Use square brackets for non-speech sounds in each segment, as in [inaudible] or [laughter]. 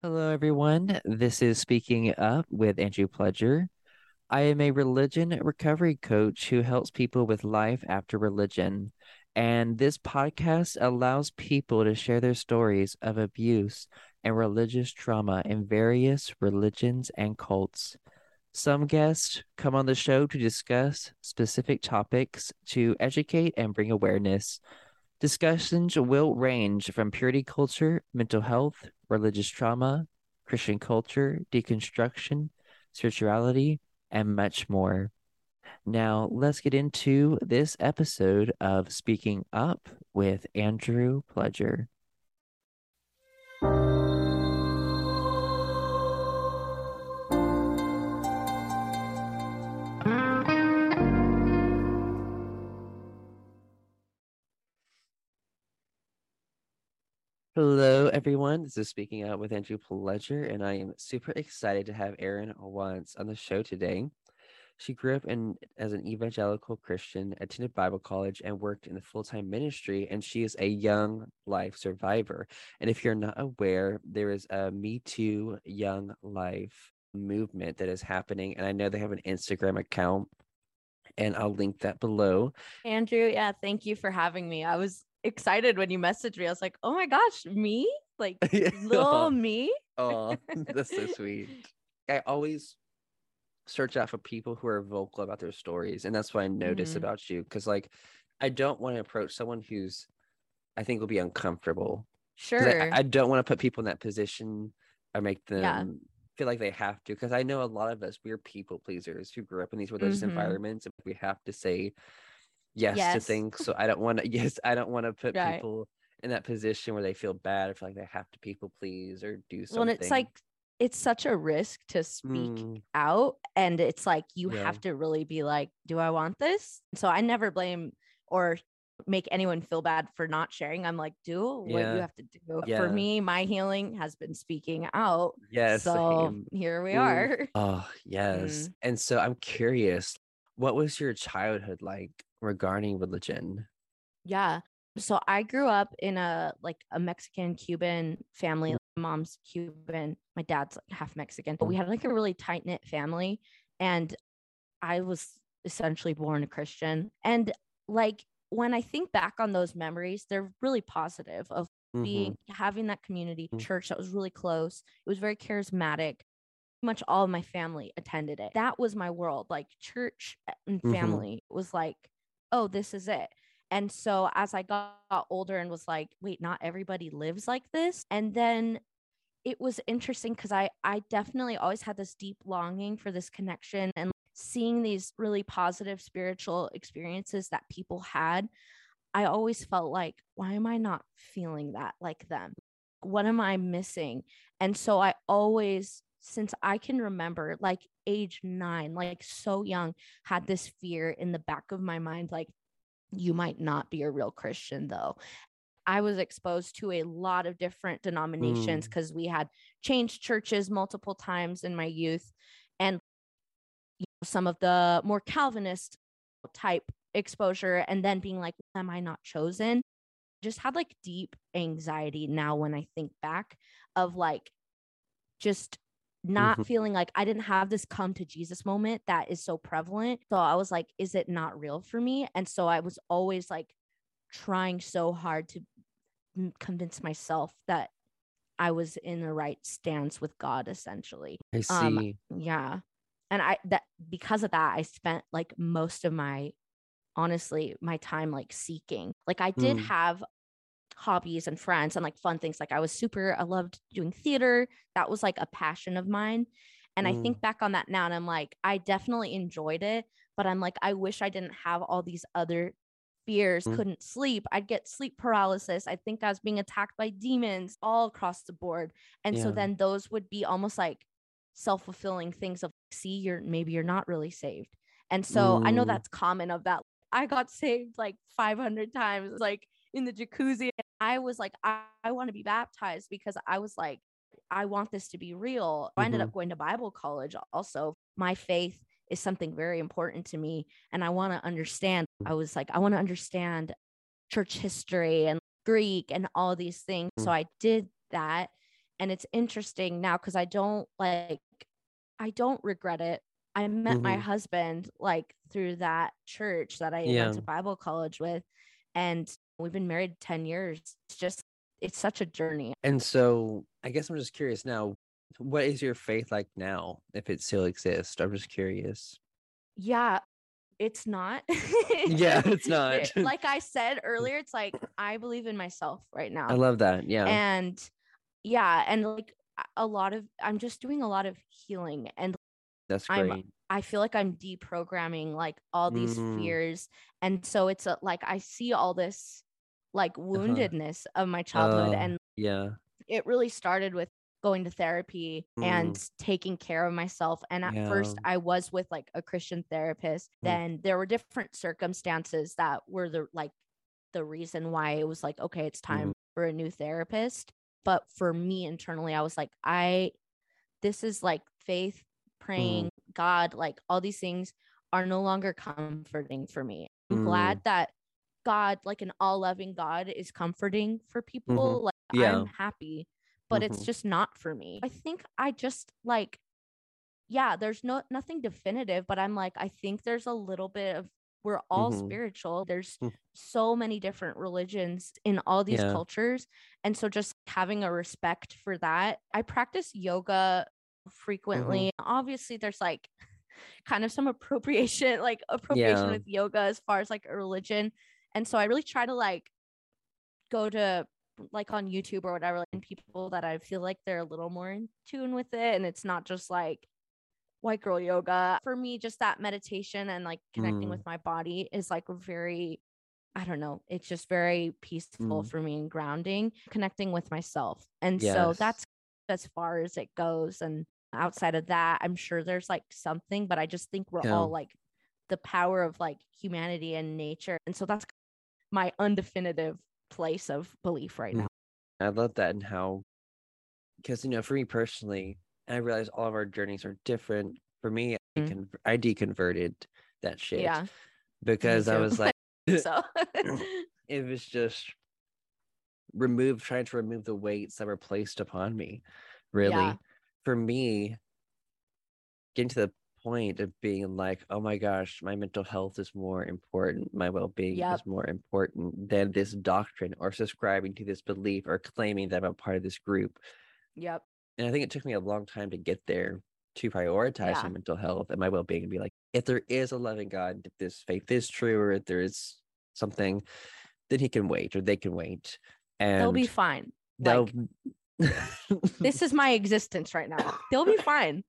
Hello, everyone. This is Speaking Up with Andrew Pledger. I am a religion recovery coach who helps people with life after religion. And this podcast allows people to share their stories of abuse and religious trauma in various religions and cults. Some guests come on the show to discuss specific topics to educate and bring awareness. Discussions will range from purity culture, mental health, religious trauma, Christian culture, deconstruction, spirituality, and much more. Now, let's get into this episode of Speaking Up with Andrew Pledger. Hello, everyone. This is Speaking Out with Andrew Pledger, and I am super excited to have Erin Watts on the show today. She grew up in as an evangelical Christian, attended Bible college, and worked in the full-time ministry. And she is a young life survivor. And if you're not aware, there is a Me Too Young Life movement that is happening, and I know they have an Instagram account, and I'll link that below. Andrew, yeah, thank you for having me. I was excited when you messaged me. I was like, oh my gosh, me? Like [laughs] little me? oh, [laughs] that's so sweet. I always search out for people who are vocal about their stories. And that's what I notice mm-hmm. about you. Cause like I don't want to approach someone who's I think will be uncomfortable. Sure. I, I, don't want to put people in that position or make them yeah. feel like they have to. Cause I know a lot of us, we're people pleasers who grew up in these religious mm-hmm. environments. And we have to say yes, yes. to things. So I don't want to. [laughs] Yes, I don't want to put right. people in that position where they feel bad or feel like they have to people please or do something. Well, it's like it's such a risk to speak mm. out, and it's like you yeah. have to really be like, "Do I want this?" So I never blame or make anyone feel bad for not sharing. I'm like, do what you have to do. Yeah. For me, my healing has been speaking out. Yes. So same. here we Ooh. are. Oh, yes. Mm. And so I'm curious, what was your childhood like regarding religion? Yeah. So I grew up in a like a Mexican Cuban family. Mom's Cuban, my dad's like half Mexican, but we had like a really tight knit family. And I was essentially born a Christian. And like when I think back on those memories, they're really positive of mm-hmm. being having that community mm-hmm. church that was really close. It was very charismatic much all of my family attended it. That was my world. Like church and mm-hmm. family mm-hmm. was like, oh, this is it. And so as I got older and was like, wait, not everybody lives like this. And then it was interesting because I I definitely always had this deep longing for this connection and seeing these really positive spiritual experiences that people had. I always felt like, why am I not feeling that like them? What am I missing? And so I always since I can remember, like age nine, like so young, had this fear in the back of my mind, like, you might not be a real Christian though. I was exposed to a lot of different denominations because mm. we had changed churches multiple times in my youth. And you know, some of the more Calvinist type exposure, and then being like, Am I not chosen? Just had like deep anxiety now when I think back of like just not mm-hmm. feeling like I didn't have this come to Jesus moment that is so prevalent. So I was like, is it not real for me? And so I was always like trying so hard to convince myself that I was in the right stance with God, essentially. I um, see. Um, yeah. And I, that because of that, I spent like most of my, honestly, my time like seeking. Like I did mm. have hobbies and friends and like fun things. Like I was super, I loved doing theater. That was like a passion of mine. And mm. I think back on that now and I'm like, I definitely enjoyed it, but I'm like, I wish I didn't have all these other fears, mm. couldn't sleep. I'd get sleep paralysis. I think I was being attacked by demons all across the board. And yeah. so then those would be almost like self-fulfilling things of see you're maybe you're not really saved. And so mm. I know mm. that's common of that. I got saved like 500 times. Like in the jacuzzi. I was like, I, I want to be baptized because I was like, I want this to be real. Mm-hmm. I ended up mm-hmm. going to Bible college also. My faith is something very important to me. And I want to understand. I was like, I want to understand church history and Greek and all these things. Mm-hmm. So I did that. And it's interesting now because I don't like, I don't regret it. I met my Mhm. husband like through that church that I Yeah. went to Bible college with. And we've been married 10 years. It's just, it's such a journey. And so I guess I'm just curious now, what is your faith like now, if it still exists? I'm just curious. Yeah, it's not. Yeah, it's [laughs] not. [laughs] like I said earlier, it's like I believe in myself right now. I love that. Yeah. and yeah and like a- lot of i'm just doing a lot of healing and That's I'm- great. i feel like i'm deprogramming like all these Mm. fears and so it's a, like i see all this like woundedness of my childhood Uh-huh. Oh, and yeah. it really started with going to therapy Mm. and taking care of myself and at first i was with like a christian therapist Mm. then there were different circumstances that were the like the reason why it was like okay it's time for a new therapist but for me internally i was like i this is like faith praying god like all these things are no longer comforting for me i'm Mm. glad that god like an all-loving god is comforting for people like Yeah. i'm happy but it's Mhm. just not for me i think i just like yeah there's no nothing definitive but i'm like i think there's a little bit of we're all Mhm. spiritual there's Mm. so many different religions in all these Yeah. cultures and so just having a respect for that i practice yoga frequently obviously there's like [laughs] kind of some appropriation like appropriation Yeah. with yoga as far as like a religion and so i really try to like go to like on youtube or whatever and people that i feel like they're a little more in tune with it and it's not just like white girl yoga for me just that meditation and like connecting Mm. with my body is like very i don't know it's just very peaceful Mm. for me and grounding connecting with myself and so that's as far as it goes and outside of that i'm sure there's like something but i just think we're Yeah. all like the power of like humanity and nature and so that's my undefinitive place of belief right Mhm. now I love that and how, because you know, for me personally, I realize all of our journeys are different. For me, I, Mm. con- I deconverted that shit yeah because I was like, [laughs] so [laughs] it was just remove, trying to remove the weights that were placed upon me. Really, Yeah. for me, getting to the point of being like, oh my gosh, my mental health is more important, my well being Yep. is more important than this doctrine or subscribing to this belief or claiming that I'm a part of this group. yep And I think it took me a long time to get there to prioritize Yeah. my mental health and my well being and be like, if there is a loving God, if this faith is true, or if there is something, then he can wait or they can wait. And they'll be fine they'll- like this is my existence right now they'll be fine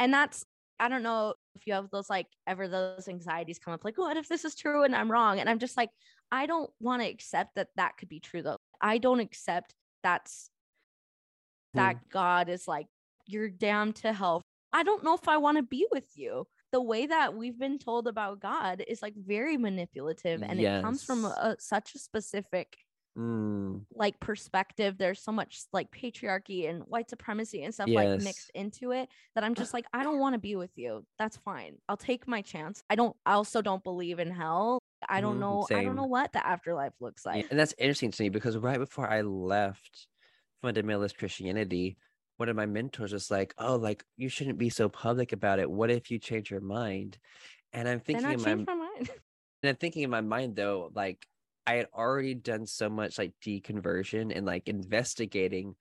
and that's i don't know if you have those like ever those anxieties come up like what if this is true and i'm wrong? And i'm just like i don't want to accept that that could be true though. I don't accept that's hmm. that god is like you're damned to hell. I don't know if i want to be with you. The way that we've been told about god is like very manipulative and it comes from a, such a specific Mm, like perspective there's so much like patriarchy and white supremacy and stuff like mixed into it that i'm just like i don't [sighs] want to be with you. That's fine. I'll take my chance. I don't i also don't believe in hell. I don't Mhm, know i don't know what the afterlife looks yeah, like. and that's interesting to me because right before I left fundamentalist Christianity, one of my mentors was like, "Oh, like you shouldn't be so public about it. What if you change your mind?" And I'm then thinking i in my my mind. [laughs] And I'm thinking in my mind though, like I had already done so much like deconversion and like investigating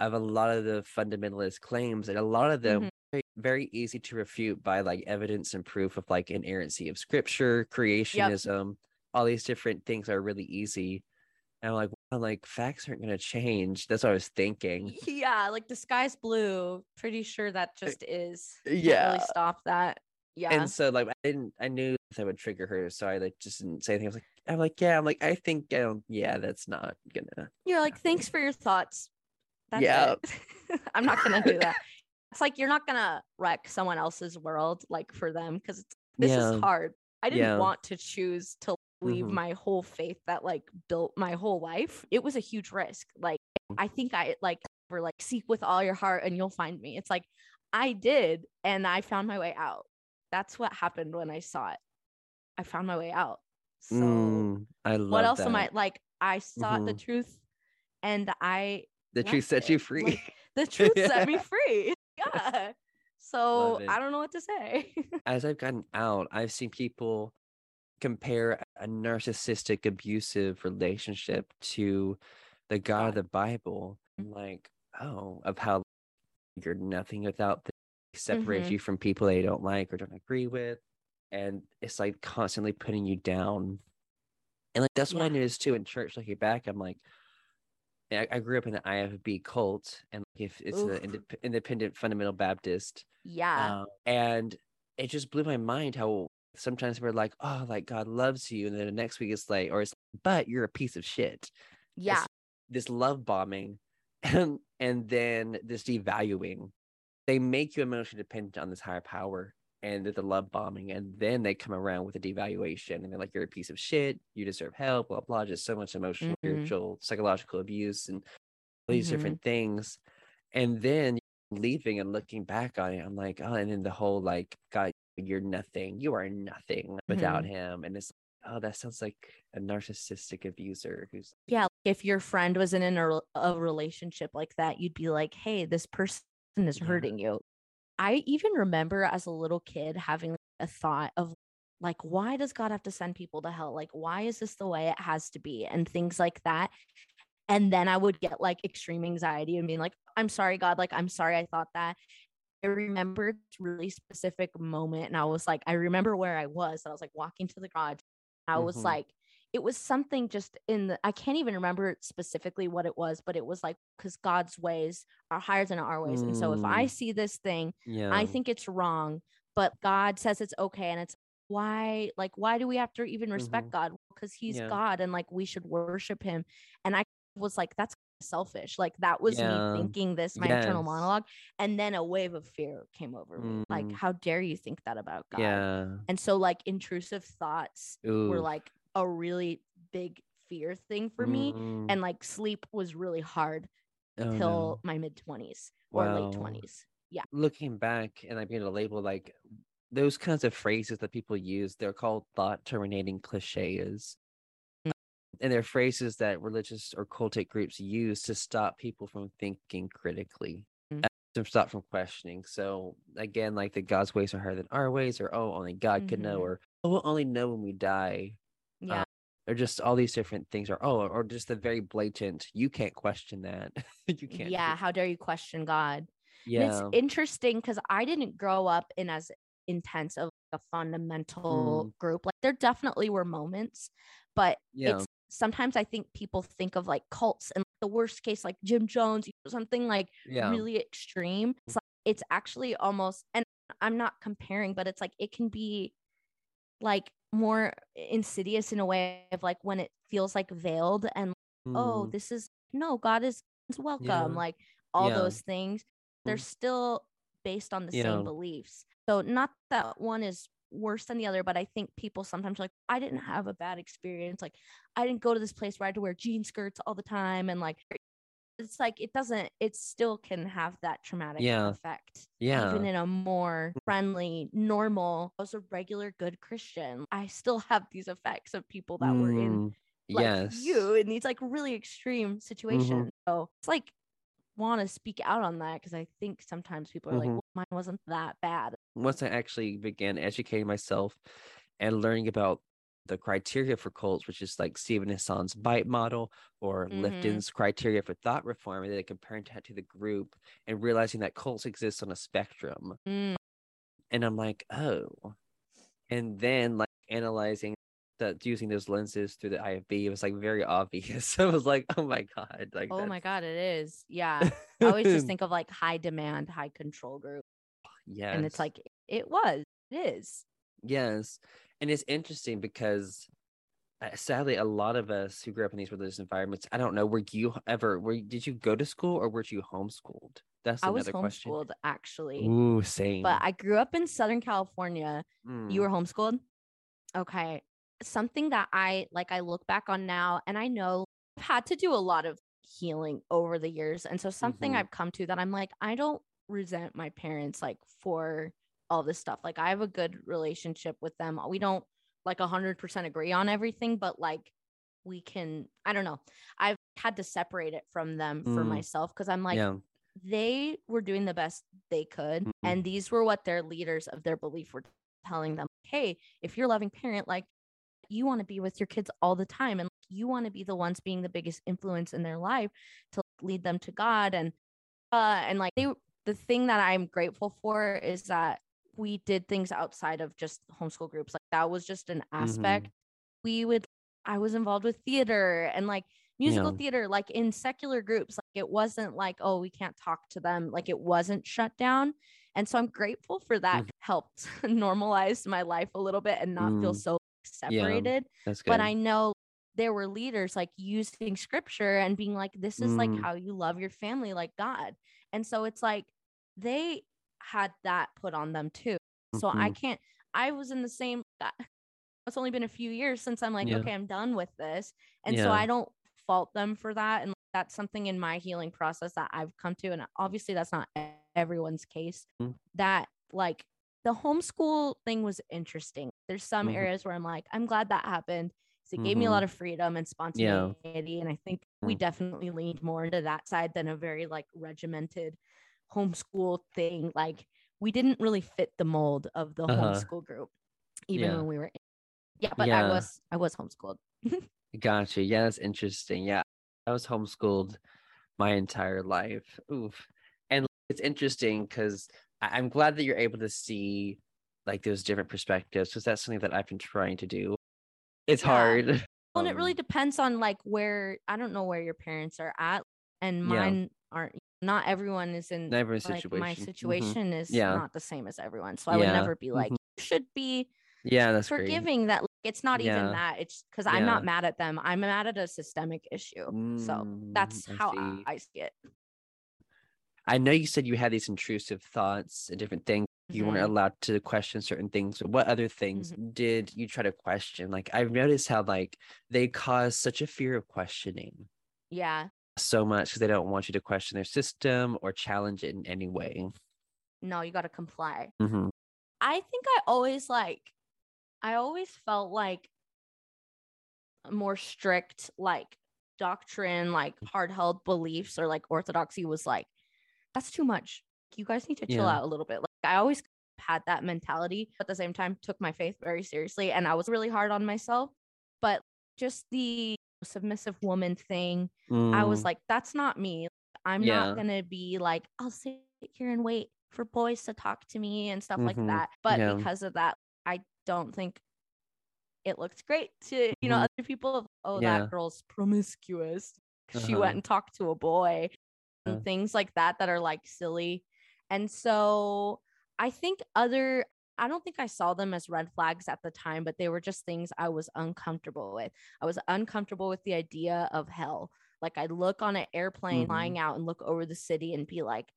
of a lot of the fundamentalist claims, and a lot of them Mhm. very, very easy to refute by like evidence and proof of like inerrancy of scripture, creationism, all these different things are really easy. And I'm like, well, like facts aren't gonna change. That's what I was thinking. yeah like the sky's blue pretty sure that just is Uh, yeah. really stop that yeah And so like I didn't I knew that would trigger her, so I like just didn't say anything. I was like, I'm like, yeah, I'm like, I think um, yeah, that's not gonna you're like thanks for your thoughts that's Yeah. it. [laughs] i'm not gonna do that it's like you're not gonna wreck someone else's world like for them because this Yeah. is hard i didn't Yeah. want to choose to leave Mhm. my whole faith that like built my whole life it was a huge risk like i think i like were like seek with all your heart and you'll find me it's like i did and i found my way out that's what happened when i saw it i found my way out so Mm, I love what else that. am i like i sought the Mhm. truth and i the truth set you free. Like, the [laughs] truth set me free. [laughs] Yeah. So I don't know what to say. [laughs] As I've gotten out, I've seen people compare a narcissistic, abusive relationship to the God of the Bible. I'm like, oh, of how you're nothing without. They separate Mhm. you from people they don't like or don't agree with. And it's like constantly putting you down. And like that's what I noticed too in church. Looking back, I'm like, I, I grew up in the IFB cult, and if it's Oof. an indep- independent fundamental Baptist, yeah. um, and it just blew my mind how sometimes we're like, oh, like God loves you, and then the next week it's like, or it's, like, but you're a piece of shit. yeah. This love bombing, [laughs] and and then this devaluing. They make you emotionally dependent on this higher power and the love bombing, and then they come around with a devaluation, and they're like, you're a piece of shit, you deserve help, blah blah, just so much emotional, Mhm. spiritual, psychological abuse, and all these Mhm. different things, and then leaving and looking back on it, I'm like, oh, and then the whole like, God, you're nothing. You are nothing without him. And it's like, oh, that sounds like a narcissistic abuser who's yeah if your friend was in a, a relationship like that you'd be like hey this person is hurting you i even remember as a little kid having a thought of like why does god have to send people to hell like why is this the way it has to be and things like that and then i would get like extreme anxiety and being like i'm sorry god like i'm sorry i thought that I remember this really specific moment, and I was like, I remember where I was. I was like walking to the garage. I was Mhm. like, it was something just in the, I can't even remember specifically what it was, but it was like, because God's ways are higher than our ways. And so if I Mm. see this thing, yeah. I think it's wrong, but God says it's okay. And it's why, like, why do we have to even respect Mhm. God? Because he's Yeah. God and like we should worship him. And I was like, that's selfish. Like, that was Yeah. me thinking this, my internal monologue. And then a wave of fear came over me. Like, Mm. how dare you think that about God? yeah. And so, like, intrusive thoughts were like a really big fear thing for me. Mm. And like, sleep was really hard Oh, till no. my mid 20s or Wow. late 20s. Yeah. looking back and I began to label like those kinds of phrases that people use, they're called thought terminating cliches. Mm. And they're phrases that religious or cultic groups use to stop people from thinking critically, Mm. to stop from questioning. So again, like the God's ways are higher than our ways, or oh, only God could know, Mhm. or oh, we'll only know when we die, Or just all these different things, or oh, or just the very blatant, you can't question that. [laughs] you can't. yeah. How dare you question God? And Yeah. it's interesting because I didn't grow up in as intense of a fundamental Mm. group. Like there definitely were moments, but Yeah. it's sometimes I think people think of like cults and the worst case, like Jim Jones, something like Yeah. really extreme. It's like it's actually almost and I'm not comparing, but it's like it can be like more insidious in a way of like when it feels like veiled and oh, Mm. this is no, God is welcome. Yeah. Like all Yeah. those things, they're Mm. still based on the Yeah. same beliefs. So not that one is worse than the other, but I think people sometimes are like, I didn't have a bad experience. Like I didn't go to this place where I had to wear jean skirts all the time. And like it's like it doesn't, it still can have that traumatic Yeah. effect. Yeah. Even in a more friendly, normal, I was a regular good Christian. I still have these effects of people that were in Mm, like yes. Mm-hmm. you in these like really extreme situations. So it's like want to speak out on that because I think sometimes people are like, Mhm. well, mine wasn't that bad. Once I actually began educating myself and learning about the criteria for cults, which is like Steven Hassan's bite model or Mhm. Lifton's criteria for thought reform, and then comparing that to the group and realizing that cults exist on a spectrum. Mm, And I'm like, oh. And then like analyzing that using those lenses through the IFB, it was like very [laughs] obvious. I was like, oh my God. Like oh my god, it is. Yeah. I always just [laughs] think of like high demand, high control group. Yeah. And it's like it was. It is. Yes. And it's interesting because uh, sadly, a lot of us who grew up in these religious environments, I don't know, were you ever, were did you go to school or were you homeschooled? That's I was another question. homeschooled actually. Ooh, same. But I grew up in Southern California. You Mm, were homeschooled? Okay. Something that I like I look back on now and I know I've had to do a lot of healing over the years. And so something Mhm. I've come to that I'm like, I don't resent my parents like for all this stuff. Like I have a good relationship with them. We don't like 100% agree on everything, but like we can, I don't know. I've had to separate it from them for Mm. myself because I'm like, yeah. they were doing the best they could. Mhm. And these were what their leaders of their belief were telling them. Hey, if you're a loving parent, like you want to be with your kids all the time and you want to be the ones being the biggest influence in their life to lead them to God. And uh and like they the thing that I'm grateful for is that we did things outside of just homeschool groups. Like that was just an aspect. We would I was involved with theater and like musical Yeah. theater, like in secular groups. Like it wasn't like, oh, we can't talk to them. Like it wasn't shut down. And so I'm grateful for that. Mhm. Helped [laughs] normalize my life a little bit and not feel Mm. so Yeah. separated. That's good. But I know there were leaders like using scripture and being like, this is like Mm. how you love your family like God. And so it's like they had that put on them too. So I Mhm. can't, I was in the same, it's only been a few years since I'm like, Yeah. okay, I'm done with this. And so I don't fault them for that. And that's something in my healing process that I've come to. And obviously, that's not everyone's case. Mm. That, like, the homeschool thing was interesting. There's some Mhm. areas where I'm like, I'm glad that happened. It gave me a lot of freedom and spontaneity. And I think we Mm. definitely leaned more into that side than a very like regimented homeschool thing. Like we didn't really fit the mold of the Uh-huh. homeschool group, even Yeah. when we were. In- yeah, but I was I was homeschooled. [laughs] Gotcha. Yeah, that's interesting. Yeah, I was homeschooled my entire life. Oof. And it's interesting because I'm glad that you're able to see like those different perspectives because that's something that I've been trying to do. It's Yeah. hard. Well, and it really Um, depends on like where I don't know where your parents are at, and Yeah. mine aren't. Not everyone is in like situation. my situation is Yeah. not the same as everyone. So I would never be like Mhm. you should be Yeah, that's great. forgiving that like, it's not even Yeah. that. It's because I'm not mad at them. I'm mad at a systemic issue. So Mm, that's I how see. I see it. I know you said you had these intrusive thoughts and different things. You weren't Mhm. allowed to question certain things. What other things Mm-hmm. did you try to question? Like I've noticed how like they cause such a fear of questioning Yeah. So much because they don't want you to question their system or challenge it in any way. No, you got to comply. Mhm. I think I always like, I always felt like more strict, like doctrine, like hard held beliefs or like orthodoxy was like, that's too much. You guys need to chill Yeah. out a little bit. Like I always had that mentality, but at the same time, took my faith very seriously and I was really hard on myself. But just the submissive woman thing, I was Mm, like, that's not me. I'm Yeah. not gonna be like, I'll sit here and wait for boys to talk to me and stuff like Mhm. that. But Yeah. because of that, I don't think it looks great to you know Mhm. other people. Oh, Yeah. that girl's promiscuous. She Uh-huh. went and talked to a boy, and things like that that are like silly. And so I think other. I don't think I saw them as red flags at the time, but they were just things I was uncomfortable with. I was uncomfortable with the idea of hell. Like I'd look on an airplane Mhm. flying out and look over the city and be like,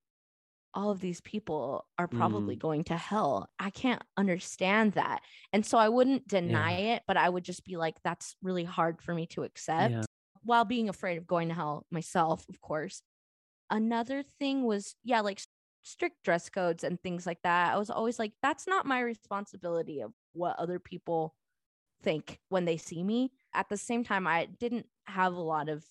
all of these people are probably Mm. going to hell. I can't understand that. And so I wouldn't deny it, but I would just be like, that's really hard for me to accept Yeah. while being afraid of going to hell myself, of course. Another thing was, yeah, like strict dress codes and things like that. I was always like, that's not my responsibility of what other people think when they see me. At the same time, I didn't have a lot of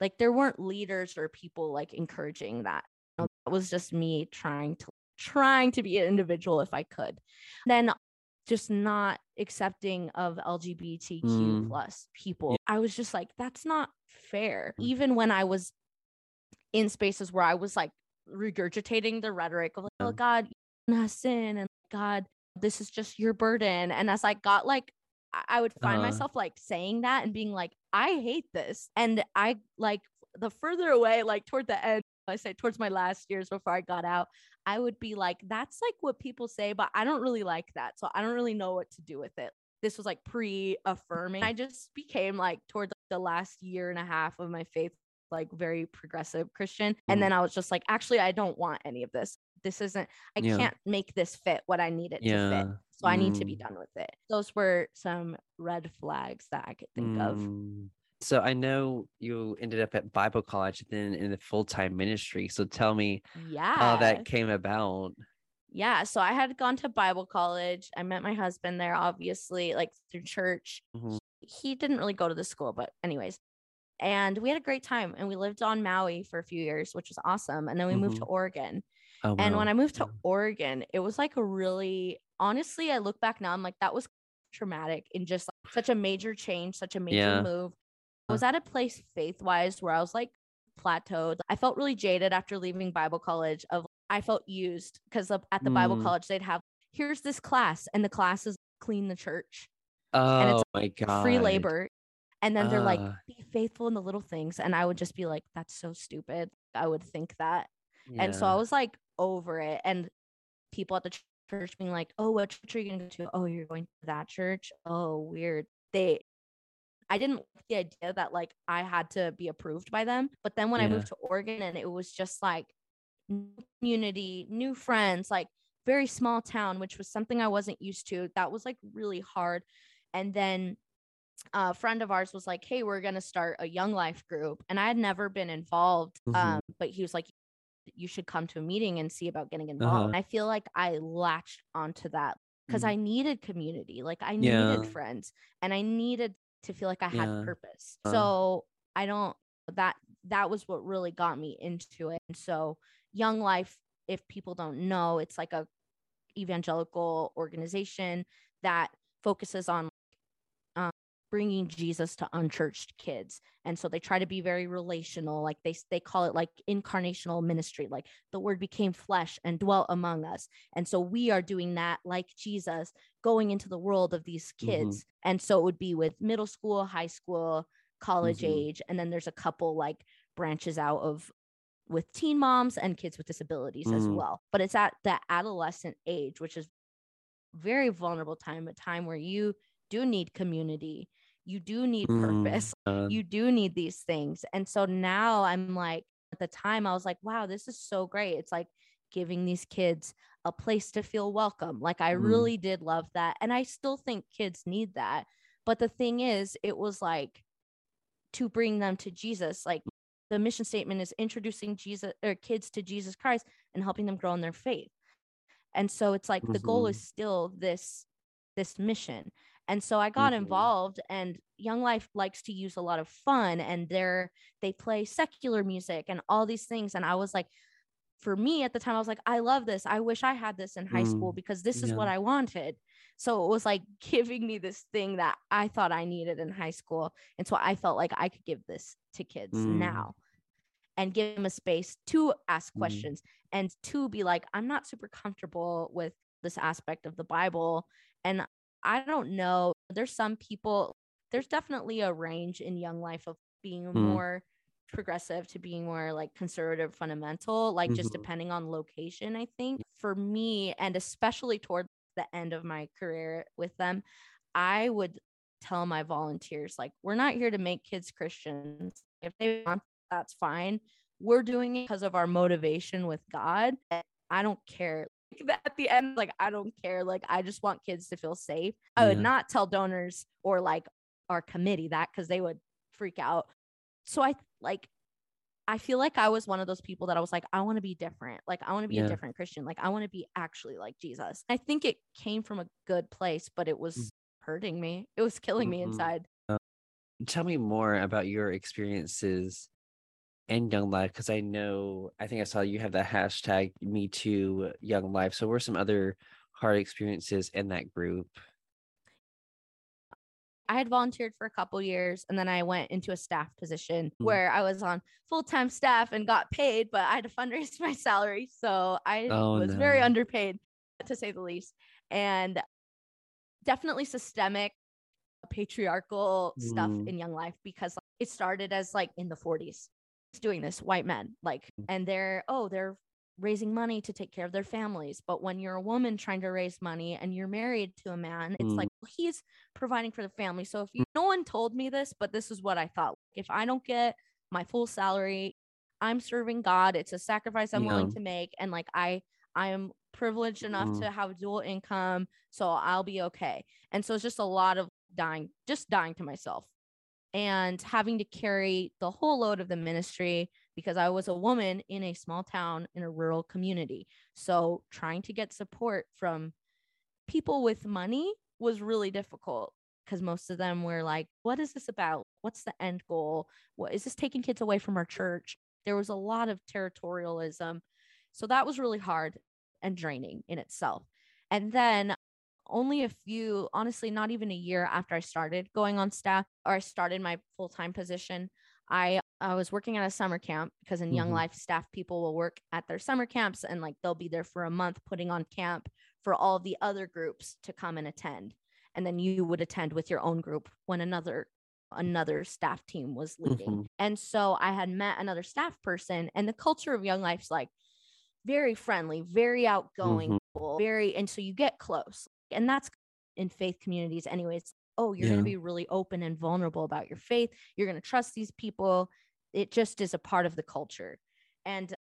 like there weren't leaders or people like encouraging that. You know, It was just me trying to trying to be an individual if I could. Then just not accepting of LGBTQ Mm. plus people. I was just like, that's not fair. Mm. Even when I was in spaces where I was like regurgitating the rhetoric of like, oh God, have sin and God, this is just your burden. And as I got like I- I would find Uh-huh. myself like saying that and being like, I hate this. And I like the further away, like toward the end, I say towards my last years before I got out, I would be like, that's like what people say, but I don't really like that. So I don't really know what to do with it. This was like pre affirming. I just became like toward the last year and a half of my faith, like very progressive Christian. And Mhm. then I was just like, actually, I don't want any of this. This isn't, I Yeah. can't make this fit what I need it to fit. Yeah. So I need to be Mm. done with it. Those were some red flags that I could think of. Mm. So I know you ended up at Bible college then in the full time ministry. So tell me Yeah. how that came about. yeah. So I had gone to Bible college. I met my husband there, obviously, like through church. Mhm. He didn't really go to the school, but anyways. And we had a great time and we lived on Maui for a few years, which was awesome. And then we moved to Mhm. Oregon. Oh, wow. And when I moved to. Oregon, it was like a really honestly, I look back now, I'm like, that was traumatic and just like such a major change, such a major Yeah. move. I was at a place faith wise where I was like plateaued. I felt really jaded after leaving Bible college of I felt used because at the Bible Mm. college they'd have here's this class and the class is clean the church, Oh it's my god. free labor. And then they're like, Ah. be faithful in the little things. And I would just be like, that's so stupid. I would think that. And so I was like over it. And people at the church being like, oh, what church are you going to go to? Oh, you're going to that church? Oh, weird. They, I didn't like the idea that like I had to be approved by them. But then when I moved to Oregon and it was just like new community, new friends, like very small town, which was something I wasn't used to. That was like really hard. And then a friend of ours was like, "Hey, we're gonna start a Young Life group," and I had never been involved. Mhm. Um, but he was like, "You should come to a meeting and see about getting involved." Uh-huh. And I feel like I latched onto that because Mhm. I needed community, like I Yeah. needed friends, and I needed to feel like I had purpose. Uh. So I don't that that was what really got me into it. And so Young Life, if people don't know, it's like a evangelical organization that focuses on bringing Jesus to unchurched kids. And so they try to be very relational. Like they they call it like incarnational ministry. Like the word became flesh and dwelt among us. And so we are doing that like Jesus, going into the world of these Mhm. kids. And so it would be with middle school, high school, college Mhm. age, and then there's a couple like branches out of with teen moms and kids with disabilities as Mm. well. But it's at the adolescent age, which is very vulnerable time, a time where you do need community, you do need Mm. purpose, [laughs] Uh, you do need these things. And so now I'm like, at the time, I was like, wow, this is so great. It's like giving these kids a place to feel welcome. Like I Mm. really did love that. And I still think kids need that. But the thing is, it was like to bring them to Jesus. Like the mission statement is introducing Jesus or kids to Jesus Christ and helping them grow in their faith. And so it's like the goal is still this this mission. And so I got Mhm. involved and Young Life likes to use a lot of fun and they're they play secular music and all these things and I was like for me at the time I was like I love this. I wish I had this in high school Mm, because this is yeah. what I wanted. So it was like [laughs] giving me this thing that I thought I needed in high school. And so I felt like I could give this to kids Mm. now and give them a space to ask Mm. questions and to be like, I'm not super comfortable with this aspect of the Bible. And I don't know. There's some people, there's definitely a range in young life of being Mm. more progressive to being more like conservative fundamental like just Mhm. depending on location i think for me and especially toward the end of my career with them i would tell my volunteers like we're not here to make kids christians if they want that's fine we're doing it because of our motivation with god i don't care at the end like i don't care like i just want kids to feel safe. I would Yeah. not tell donors or like our committee that because they would freak out. So i like i feel like i was one of those people that i was like i want to be different. Like i want to be Yeah. a different christian. Like i want to be actually like jesus. I think it came from a good place but it was hurting me. It was killing me Mhm. inside. Tell me more about your experiences in young life because i know i think i saw you have the hashtag me too young life so were some other hard experiences in that group I had volunteered for a couple years and then I went into a staff position Mm. where I was on full time staff and got paid, but I had to fundraise [laughs] my salary. So I Oh, was very underpaid to say the least. And definitely systemic patriarchal stuff Mm. in young life because it started as like in the 40s. Doing this white men like Mm. and they're oh they're raising money to take care of their families but when you're a woman trying to raise money and you're married to a man it's Mm. like well, he's providing for the family so if you no one told me this but this is what i thought if i don't get my full salary i'm serving god it's a sacrifice i'm willing to make and like i i am privileged enough Mm. to have dual income so i'll be okay and so it's just a lot of dying just dying to myself and having to carry the whole load of the ministry because I was a woman in a small town in a rural community. So trying to get support from people with money was really difficult because most of them were like, what is this about? What's the end goal? What is this taking kids away from our church? There was a lot of territorialism. So that was really hard and draining in itself. And then only a few, honestly, not even a year after I started going on staff or I started my full time position, I I was working at a summer camp because in Young Mhm. Life staff people will work at their summer camps and like they'll be there for a month putting on camp for all the other groups to come and attend. And then you would attend with your own group when another another staff team was leading. Mhm. And so I had met another staff person and the culture of Young Life's like very friendly, very outgoing, Mhm. very and so you get close. And that's in faith communities anyways. Oh, you're going to be really open and vulnerable about your faith. You're going to trust these people. It just is a part of the culture. And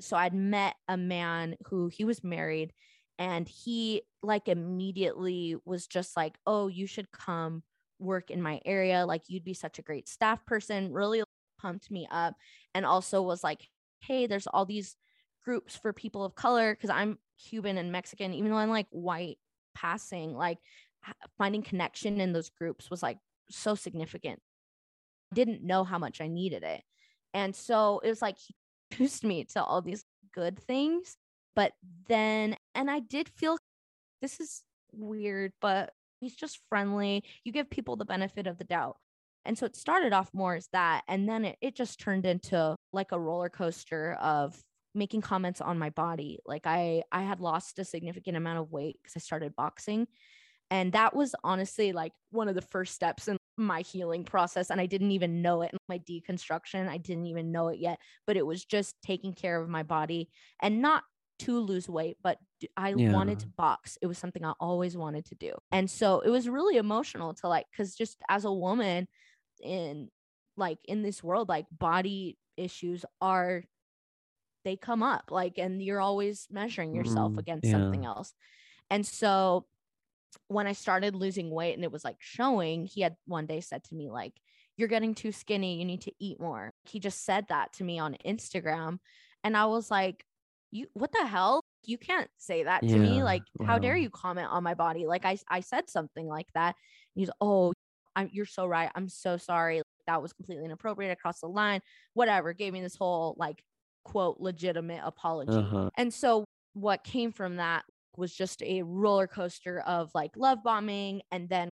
so I'd met a man who he was married and he like immediately was just like, "Oh, you should come work in my area. Like you'd be such a great staff person." Really pumped me up and also was like, "Hey, there's all these groups for people of color because I'm Cuban and Mexican, even though I'm like white passing, like finding connection in those groups was like so significant. I didn't know how much I needed it. And so it was like he [laughs] introduced me to all these good things. But then, and I did feel this is weird, but he's just friendly. You give people the benefit of the doubt. And so it started off more as that. And then it, it just turned into like a roller coaster of making comments on my body. Like I I had lost a significant amount of weight because I started boxing. And that was honestly like one of the first steps in my healing process. And I didn't even know it in my deconstruction. I didn't even know it yet, but it was just taking care of my body and not to lose weight, but i Yeah. wanted to box. It was something I always wanted to do. And so it was really emotional to like, because just as a woman in like in this world, like body issues are, they come up like, and you're always measuring yourself Mm, against yeah. something else. And so when I started losing weight and it was like showing, he had one day said to me, like, you're getting too skinny. You need to eat more. He just said that to me on Instagram. And I was like, you, what the hell? You can't say that to me. Yeah, Like, how dare you comment on my body? Like, I, I said something like that. And he's, oh, I'm, you're so right. I'm so sorry. That was completely inappropriate. across the line. Whatever. Gave me this whole like quote legitimate apology. Uh-huh. And so what came from that was just a roller coaster of like love bombing and then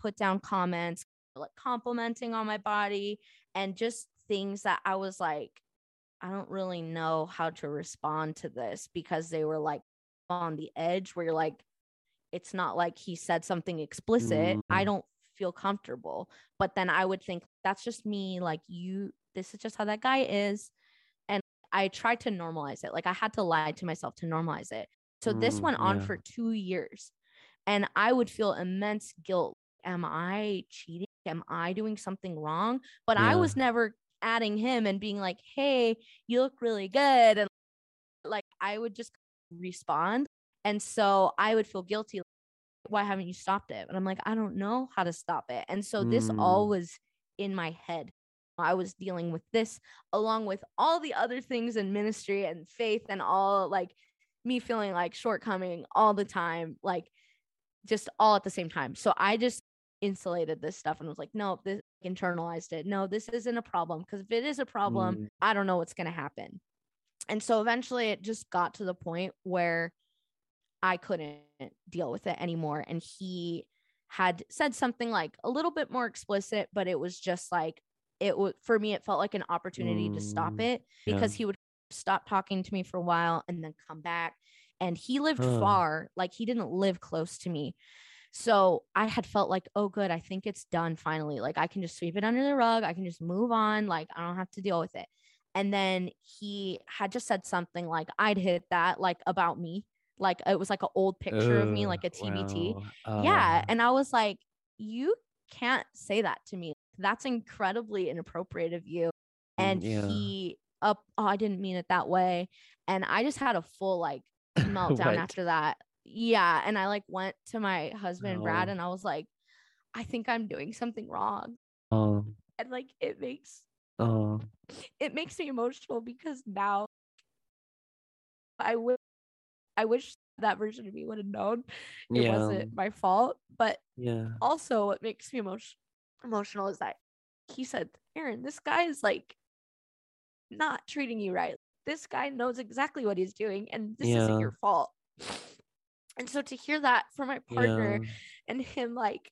put down comments like complimenting on my body and just things that I was like I don't really know how to respond to this because they were like on the edge where you're like it's not like he said something explicit. I Mm. don't feel comfortable. But then I would think that's just me like you this is just how that guy is I tried to normalize it. Like I had to lie to myself to normalize it. So this Mm, went on yeah. for 2 years. And I would feel immense guilt. Am I cheating? Am I doing something wrong? But I was never adding him and being like, "Hey, you look really good." And like I would just respond. And so I would feel guilty. Why haven't you stopped it? And I'm like, I don't know how to stop it. And so this all Mm. was in my head. I was dealing with this along with all the other things in ministry and faith and all like me feeling like shortcoming all the time, like just all at the same time. So I just insulated this stuff and was like, no, this internalized it. No, this isn't a problem. Because if it is a problem, Mm. I don't know what's going to happen. And so eventually it just got to the point where I couldn't deal with it anymore. And he had said something like a little bit more explicit, but it was just like, it would, for me, it felt like an opportunity to stop Mm, it because yeah. he would stop talking to me for a while and then come back. And he lived Huh. far, like he didn't live close to me. So I had felt like, oh, good, I think it's done finally. Like I can just sweep it under the rug. I can just move on. Like I don't have to deal with it. And then he had just said something like, I'd hit that, like about me. Like it was like an old picture of me, like a TBT. wow. Yeah. Uh, And I was like, you can't say that to me. That's incredibly inappropriate of you. Mm, And yeah. he up, oh, I didn't mean it that way. And I just had a full like [laughs] meltdown after that. Yeah. And I like went to my husband, Brad, Oh. and I was like, I think I'm doing something wrong. Um, And like it makes oh, it makes me emotional because now I wish I wish that version of me would have known it Yeah. wasn't my fault. But Yeah. also it makes me emotion- emotional is that he said, Erin, this guy is like not treating you right. This guy knows exactly what he's doing, and this Yeah. isn't your fault. And so to hear that from my partner Yeah. and him like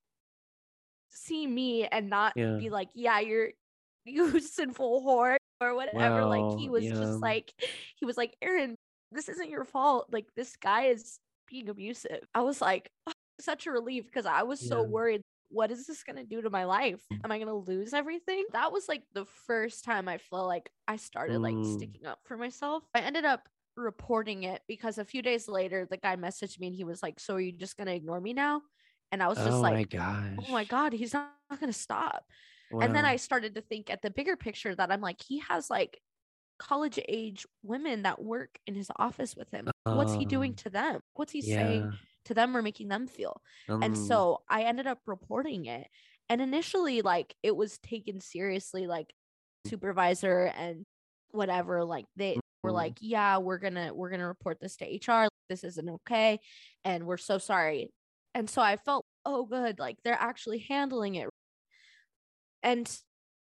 see me and not Yeah. be like, yeah, you're [laughs] you sinful whore or whatever. like he was just like he was like, Erin, this isn't your fault. Like this guy is being abusive. I was like, [laughs] such a relief because I was so worried. What is this gonna do to my life? Am I gonna lose everything? That was like the first time I felt like I started like Mm. sticking up for myself. I ended up reporting it because a few days later the guy messaged me and he was like, So are you just gonna ignore me now? And I was just oh my like, gosh. Oh my god, he's not, not gonna stop. And then I started to think at the bigger picture that I'm like, he has like college age women that work in his office with him. What's he doing Um, to them? What's he saying yeah. To them or making them feel? And Um, so I ended up reporting it. And initially, like it was taken seriously, like supervisor and whatever, like they were Mhm. like, Yeah, we're gonna we're gonna report this to HR. This isn't okay. And we're so sorry. And so I felt, oh good, like they're actually handling it. And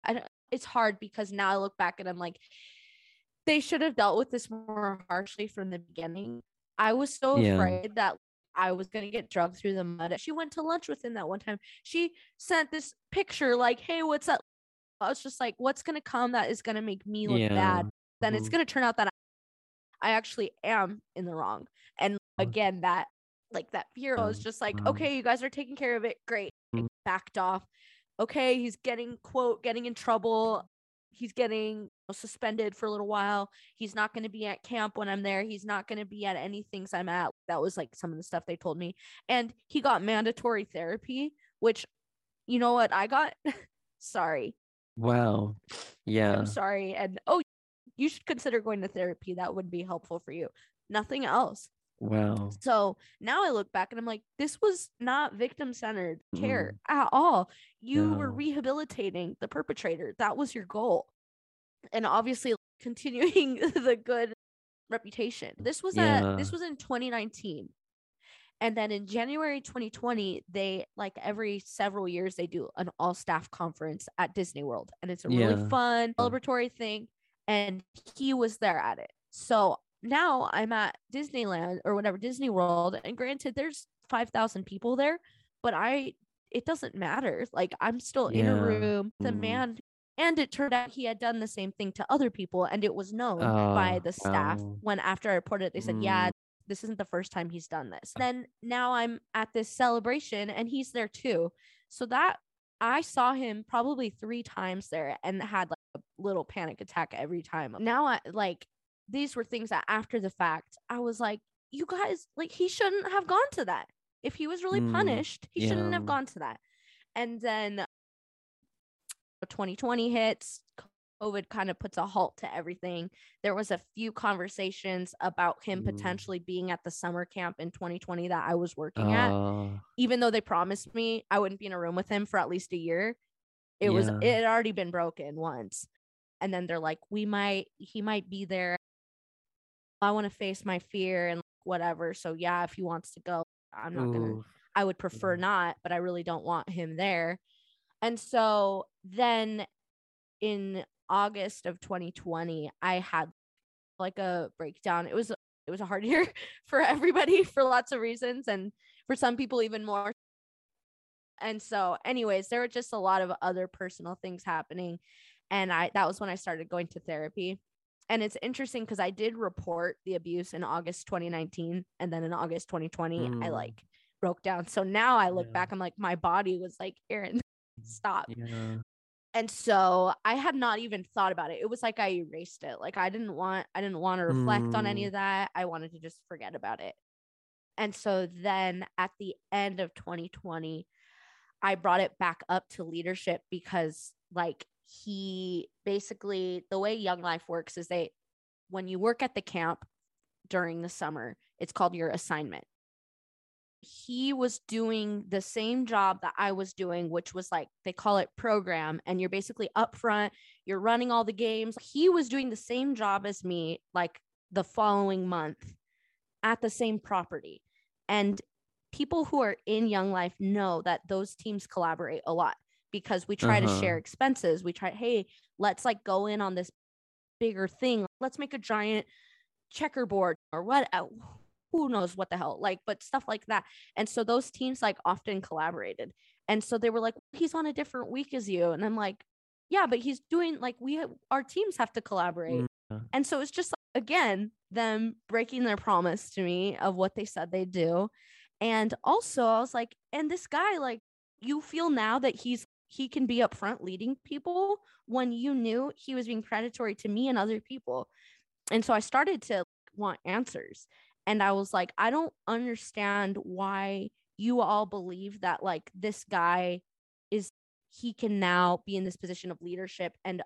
I don't it's hard because now I look back and I'm like, they should have dealt with this more harshly from the beginning. I was so Yeah. afraid that I was gonna get drugged through the mud. She went to lunch with him that one time. She sent this picture like, "Hey, what's up?" I was just like, "What's gonna come that is gonna make me look yeah. bad?" Then it's mhm. gonna turn out that I actually am in the wrong. And Uh. again, that like that fear was just like, wow. "Okay, you guys are taking care of it. Great." I Mm. backed off. Okay, he's getting quote getting in trouble. He's getting suspended for a little while. He's not going to be at camp when I'm there. He's not going to be at any things I'm at. That was like some of the stuff they told me. And he got mandatory therapy, which you know what I got? [laughs] sorry. Wow. Yeah. I'm sorry. And oh, you should consider going to therapy. That would be helpful for you. Nothing else. Wow. So now I look back and I'm like, this was not victim centered care Mm. at all. You were rehabilitating the perpetrator. That was your goal. And obviously [laughs] continuing the good reputation. This was Yeah. at this was in 2019. And then in January 2020, they like every several years they do an all staff conference at Disney World. And it's a really Yeah. fun celebratory thing. And he was there at it. So now I'm at Disneyland or whatever Disney World. And granted, there's 5,000 people there, but I, it doesn't matter. Like I'm still in a room. The Mm. man, and it turned out he had done the same thing to other people. And it was known by Oh, the staff wow. when after I reported it, they said, yeah, Mm. this isn't the first time he's done this. Then now I'm at this celebration and he's there too. So that I saw him probably three times there and had like a little panic attack every time. Now I like these were things that after the fact I was like, you guys, like he shouldn't have gone to that. If he was really Mm, punished, he shouldn't have gone to that. And then 2020 hits, COVID kind of puts a halt to everything. There was a few conversations about him Mm. potentially being at the summer camp in 2020 that I was working at. Oh, Even though they promised me I wouldn't be in a room with him for at least a year, it was it had already been broken once. And then they're like, we might he might be there. I want to face my fear and whatever. So yeah, if he wants to go, I'm not gonna. I would prefer not, but I really don't want him there. And so then in August of 2020, I had like a breakdown. It was it was a hard [laughs] year for everybody for lots of reasons and for some people even more. And so anyways, there were just a lot of other personal things happening and I that was when I started going to therapy. And it's interesting cuz I did report the abuse in August 2019 and then in August 2020 I Mm. like broke down. So now I look Yeah. back I'm like my body was like Erin [laughs] stop. Yeah. And so I had not even thought about it. It was like I erased it. Like I didn't want I didn't want to reflect on any Mm. of that. I wanted to just forget about it. And so then at the end of 2020, I brought it back up to leadership because like he basically the way Young Life works is they when you work at the camp during the summer, it's called your assignment he was doing the same job that I was doing, which was like they call it program, and you're basically up front, you're running all the games. He was doing the same job as me, like the following month. at the same property. And people who are in Young Life know that those teams collaborate a lot because we try uh-huh. to share expenses. We try, hey, let's like go in on this bigger thing. Let's make a giant checkerboard or what uh, who knows what the hell like but stuff like that and so those teams like often collaborated and so they were like he's on a different week as you and i'm like yeah but he's doing like we have, our teams have to collaborate mm-hmm. and so it's just like, again them breaking their promise to me of what they said they'd do and also i was like and this guy like you feel now that he's he can be up front leading people when you knew he was being predatory to me and other people and so i started to want answers and I was like, I don't understand why you all believe that like this guy is he can now be in this position of leadership and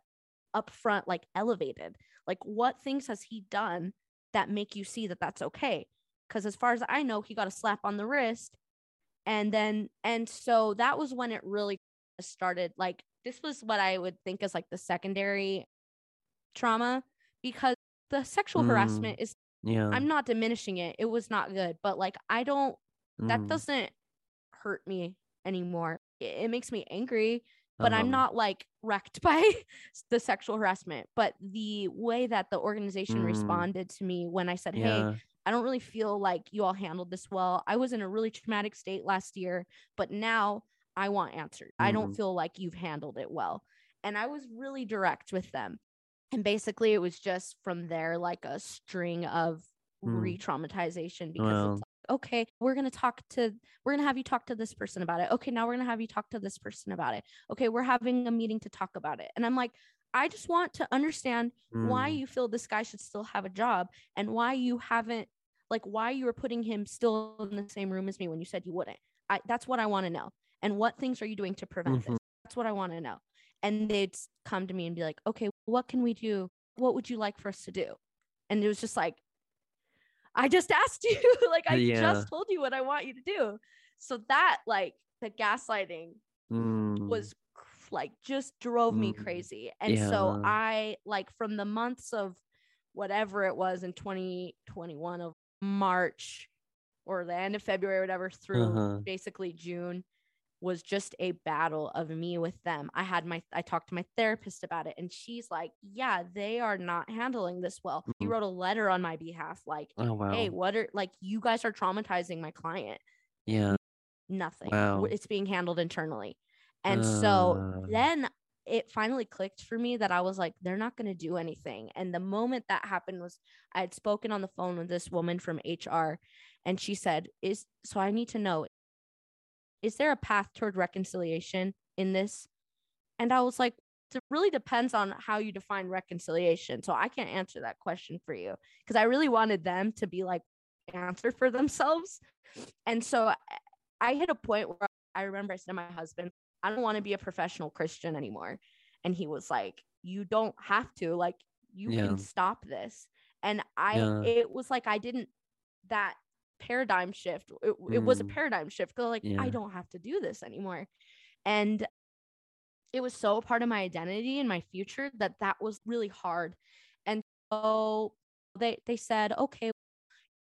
up front like elevated. Like what things has he done that make you see that that's okay? Cuz as far as I know, he got a slap on the wrist and then and so that was when it really started like this was what I would think is like the secondary trauma because the sexual mm. harassment is yeah. I'm not diminishing it. It was not good, but like I don't mm. that doesn't hurt me anymore. It, it makes me angry, but uh-huh. I'm not like wrecked [laughs] by the sexual harassment. But the way that the organization mm. responded to me when I said, yeah. Hey, I don't really feel like you all handled this well. I was in a really traumatic state last year, but now I want answers. Mm. I don't mm. feel like you've handled it well. And I was really direct with them and basically it was just from there like a string of mm. re-traumatization because well. it's like, okay we're going to talk to we're going to have you talk to this person about it okay now we're going to have you talk to this person about it okay we're having a meeting to talk about it and i'm like i just want to understand mm. why you feel this guy should still have a job and why you haven't like why you were putting him still in the same room as me when you said you wouldn't I, that's what i want to know and what things are you doing to prevent mm-hmm. this that's what i want to know and they'd come to me and be like okay what can we do? What would you like for us to do? And it was just like, I just [laughs] asked you, [laughs] like, I yeah. just told you what I want you to do. So that, like, the gaslighting mm. was like just drove mm. me crazy. And yeah. so I, like, from the months of whatever it was in 2021 of March or the end of February, whatever, through uh-huh. basically June, was just a battle of me with them. I had my I talked to my therapist about it and she's like, "Yeah, they are not handling this well." Mm-hmm. He wrote a letter on my behalf like, oh, wow. "Hey, what are like you guys are traumatizing my client." Yeah. Nothing. Wow. It's being handled internally. And uh... so then it finally clicked for me that I was like, they're not going to do anything. And the moment that happened was I had spoken on the phone with this woman from HR and she said, Is so I need to know, is there a path toward reconciliation in this? And I was like, it really depends on how you define reconciliation. So I can't answer that question for you because I really wanted them to be like answer for themselves. And so I hit a point where I remember I said to my husband, I don't want to be a professional Christian anymore. And he was like, You don't have to, like, you yeah. can stop this. And I, yeah. it was like, I didn't, that paradigm shift. It, mm. it was a mm. paradigm shift because like yeah. I don't have to do this anymore, and it was so part of my identity and my future that that was really hard. And so they they said, okay,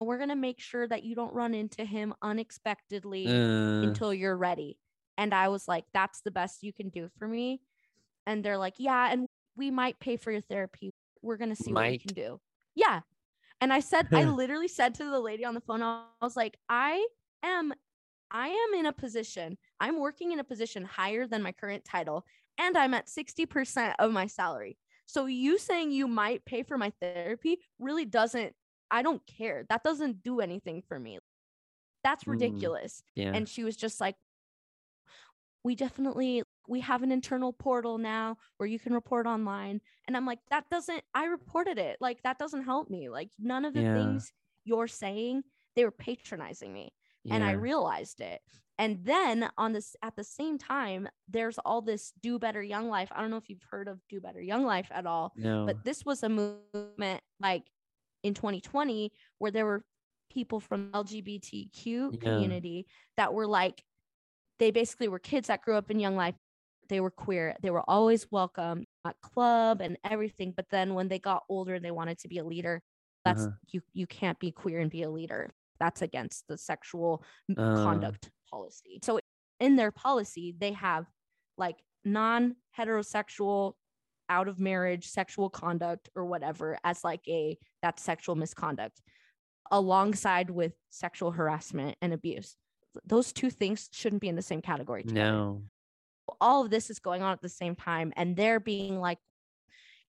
we're gonna make sure that you don't run into him unexpectedly uh. until you're ready. And I was like, that's the best you can do for me. And they're like, yeah, and we might pay for your therapy. We're gonna see might. what we can do. Yeah, and I said, I [laughs] literally said to the lady on the phone, I was like, I am, I am in a position, I'm working in a position higher than my current title, and I'm at 60% of my salary. So you saying you might pay for my therapy really doesn't, I don't care. That doesn't do anything for me. That's mm, ridiculous. Mm, yeah. And she was just like, we definitely we have an internal portal now where you can report online and i'm like that doesn't i reported it like that doesn't help me like none of the yeah. things you're saying they were patronizing me yeah. and i realized it and then on this at the same time there's all this do better young life i don't know if you've heard of do better young life at all no. but this was a movement like in 2020 where there were people from lgbtq yeah. community that were like they basically were kids that grew up in young life they were queer they were always welcome at club and everything but then when they got older and they wanted to be a leader that's Uh-huh. you you can't be queer and be a leader that's against the sexual Uh. conduct policy so in their policy they have like non-heterosexual out of marriage sexual conduct or whatever as like a that's sexual misconduct alongside with sexual harassment and abuse those two things shouldn't be in the same category together No. All of this is going on at the same time and they're being like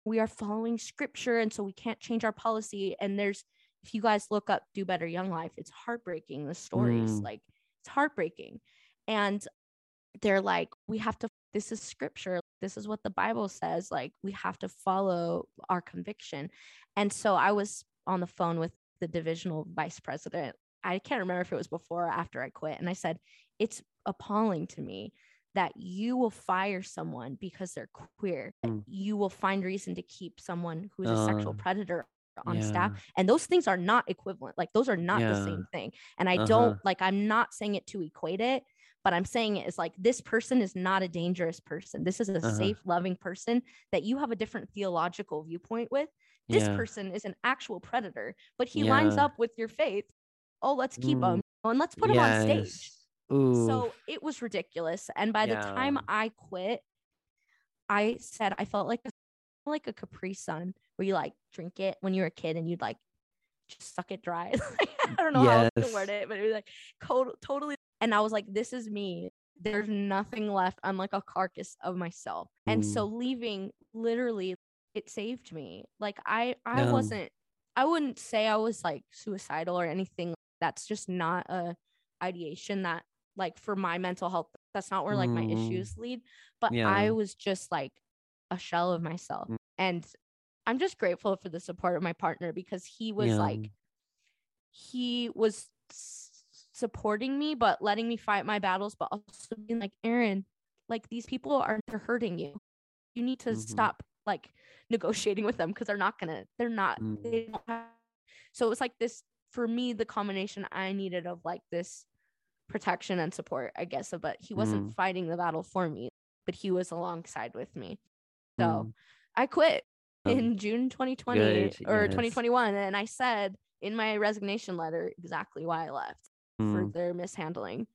we are following scripture and so we can't change our policy. And there's if you guys look up do better young life it's heartbreaking the stories Mm. like it's heartbreaking. And they're like we have to this is scripture this is what the bible says like we have to follow our conviction. And so i was on the phone with the divisional vice president i can't remember if it was before or after i quit and i said it's appalling to me that you will fire someone because they're queer Mm. you will find reason to keep someone who's a sexual Uh, predator on staff and those things are not equivalent like those are not the same thing and i Uh-huh. don't like i'm not saying it to equate it but i'm saying it is like this person is not a dangerous person this is a Uh-huh. safe loving person that you have a different theological viewpoint with this Yeah. person is an actual predator but he lines up with your faith oh let's keep Mm. him and let's put him on stage Yes. Ooh. so it was ridiculous and by the time i quit i said i felt like a like a capri sun where you like drink it when you were a kid and you'd like just suck it dry. [laughs] I don't know how else to word it but it was like co- totally and i was like this is me. There's nothing left i'm like a carcass of myself. And so leaving literally it saved me. Like i i wasn't i wouldn't say i was like suicidal or anything. That's just not a ideation that like for my mental health that's not where like my Mm. issues lead but Yeah. i was just like a shell of myself Mm. and i'm just grateful for the support of my partner because he was Yeah. like he was s- supporting me but letting me fight my battles but also being like Erin like these people are hurting you you need to Mhm. stop like negotiating with them because they're not gonna they're not Mm. they don't have so it was like this for me the combination i needed of like this protection and support i guess but he wasn't Mm. fighting the battle for me but he was alongside with me so Mm. i quit Um, in june 2020 good, or yes. 2021 and i said in my resignation letter exactly why i left for Mm. their mishandling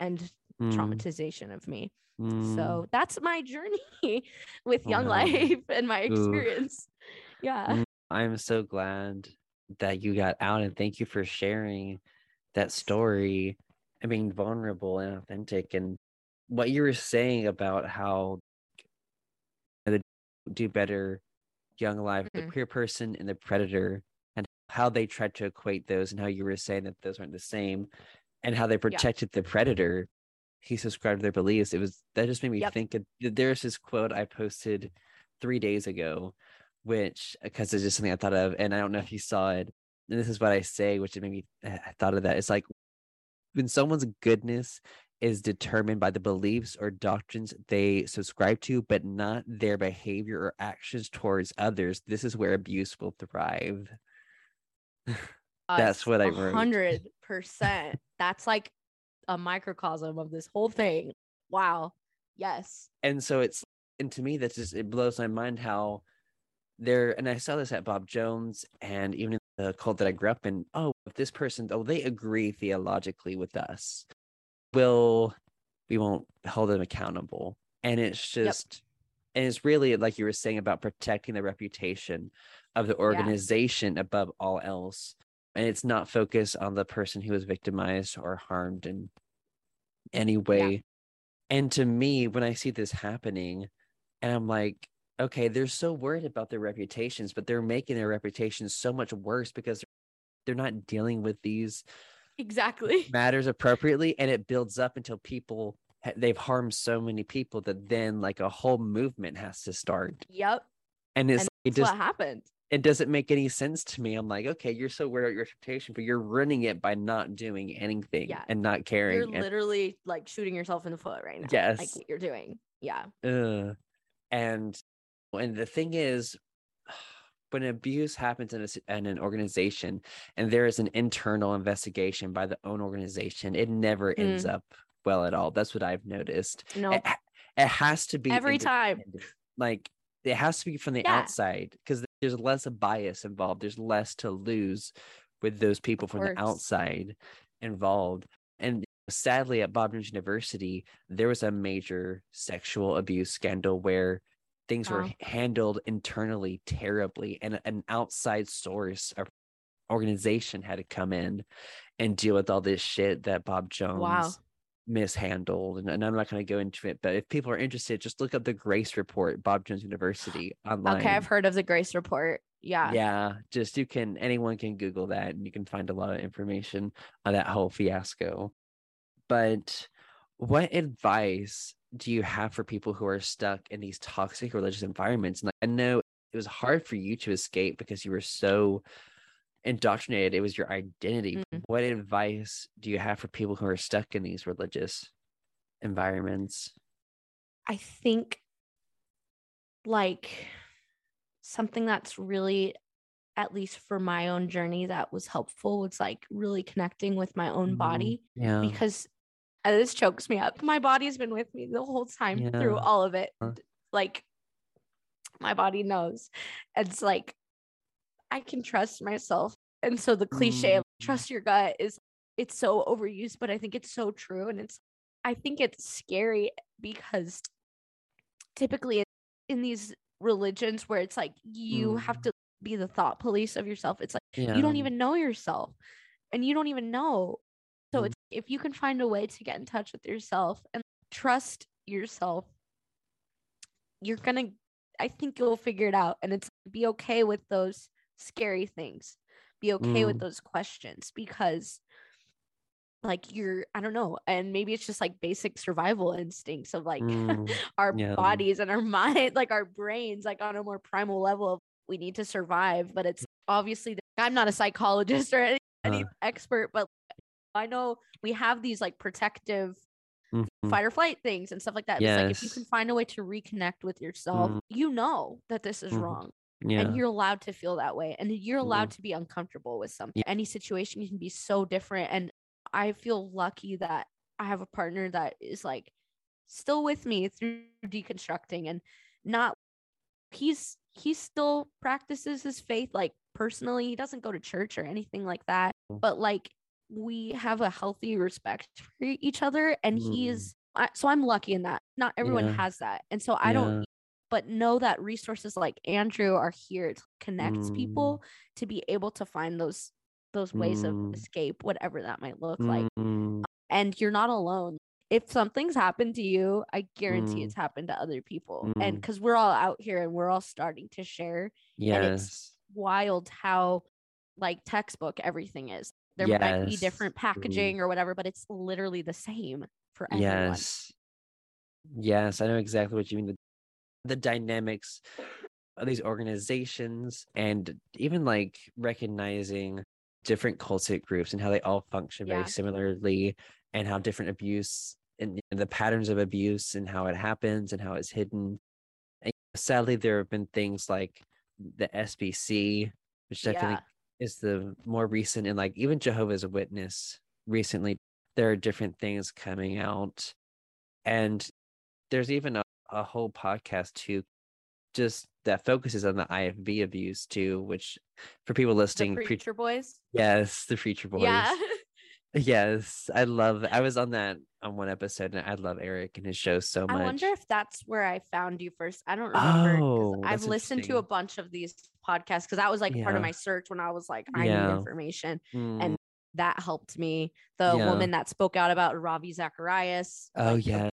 and Mm. traumatization of me Mm. so that's my journey [laughs] with young Wow. life [laughs] and my experience yeah Mm, I'm so glad that you got out and thank you for sharing that story and being vulnerable and authentic and what you were saying about how the do better young life the Mhm. queer person and the predator and how they tried to equate those and how you were saying that those aren't the same and how they protected the predator he subscribed to their beliefs it was that just made me Yep. think of, there's this quote i posted three days ago which because it's just something I thought of, and I don't know if you saw it. And this is what I say, which it made me I thought of that. It's like when someone's goodness is determined by the beliefs or doctrines they subscribe to, but not their behavior or actions towards others. This is where abuse will thrive. [laughs] That's what I wrote. hundred percent that's like a microcosm of this whole thing wow yes and so it's and to me that's just it blows my mind how there and i saw this at bob jones and even in the cult that i grew up in oh if this person oh they agree theologically with us will we won't hold them accountable. And it's just and it's really like you were saying about protecting the reputation of the organization above all else and it's not focused on the person who was victimized or harmed in any way. And to me when i see this happening and i'm like okay they're so worried about their reputations but they're making their reputations so much worse because they're not dealing with these exactly [laughs] matters appropriately and it builds up until people they've harmed so many people that then like a whole movement has to start yep and it's and it just what happened it doesn't make any sense to me i'm like okay you're so worried about your reputation but you're ruining it by not doing anything Yeah. and not caring you're and, literally like shooting yourself in the foot right now like Yes. what you're doing yeah Ugh. and and the thing is [sighs] when abuse happens in, a, in an organization and there is an internal investigation by the own organization it never hmm. ends up well at all. That's what i've noticed. No it, it has to be every time. like it has to be from the Yeah. outside because there's less bias involved. There's less to lose with those people from the outside involved. And sadly, at Bob University, there was a major sexual abuse scandal where things were oh. handled internally terribly, and an outside source or organization had to come in and deal with all this shit that Bob Jones wow. mishandled. And, and, I'm not going to go into it, but if people are interested, just look up the Grace Report, Bob Jones University online. Okay, I've heard of the Grace Report. Yeah. Yeah. Just you can, anyone can Google that and you can find a lot of information on that whole fiasco. But what advice do you have for people who are stuck in these toxic religious environments? And I know it was hard for you to escape because you were so indoctrinated. It was your identity. Mm-hmm. What advice do you have for people who are stuck in these religious environments? I think like something that's really at least for my own journey that was helpful was like really connecting with my own mm-hmm. body yeah because this chokes me up my body's been with me the whole time yeah. through all of it like my body knows it's like i can trust myself and so the cliche mm. of trust your gut is it's so overused but i think it's so true and it's i think it's scary because typically in these religions where it's like you mm. have to be the thought police of yourself. It's like yeah. you don't even know yourself and you don't even know. Mm. if you can find a way to get in touch with yourself and trust yourself, you're going to I think you'll figure it out and it's be okay with those scary things. Be okay mm. with those questions because like you're i don't know and maybe it's just like basic survival instincts of like mm, [laughs] our yeah. bodies and our [laughs] mind like our brains like on a more primal level of we need to survive but it's obviously i'm not a psychologist or any, uh. any expert but i know we have these like protective mm-hmm. fight or flight things and stuff like that yes. it's like if you can find a way to reconnect with yourself mm. you know that this is mm-hmm. wrong yeah. and you're allowed to feel that way and you're allowed mm-hmm. to be uncomfortable with something yeah. any situation can be so different and I feel lucky that I have a partner that is like still with me through deconstructing and not he's he still practices his faith like personally he doesn't go to church or anything like that mm. but like we have a healthy respect [laughs] for each other and mm. he's I, so i'm lucky in that not everyone yeah. has that and so i yeah. don't but know that resources like andrew are here to connect mm. people to be able to find those those ways mm. of escape, whatever that might look mm. like. And you're not alone. If something's happened to you, I guarantee mm. it's happened to other people. And because mm. we're all out here and we're all starting to share. Yes. And it's wild how like textbook everything is. There yes. might be different packaging or whatever, but it's literally the same for everyone. Yes. Yes, I know exactly what you mean. The, the dynamics of these organizations and even like recognizing different cultic groups and how they all function yeah. very similarly and how different abuse and, the patterns of abuse and how it happens and how it's hidden. And sadly, there have been things like the SBC, which definitely yeah. Is the more recent, and like even Jehovah's Witness recently, there are different things coming out. And there's even a, a whole podcast too just that focuses on the IFB abuse too, which for people listening, the Preacher pre- Boys. Yes, the Preacher Boys. Yeah. [laughs] yes, I love. I was on that on one episode, and I love Eric and his show so much. I wonder if that's where I found you first. I don't remember. Oh, I've listened to a bunch of these podcasts because that was like yeah. part of my search when I was like, I yeah. need information, mm. and that helped me. The yeah. woman that spoke out about Ravi Zacharias. Oh like, yeah.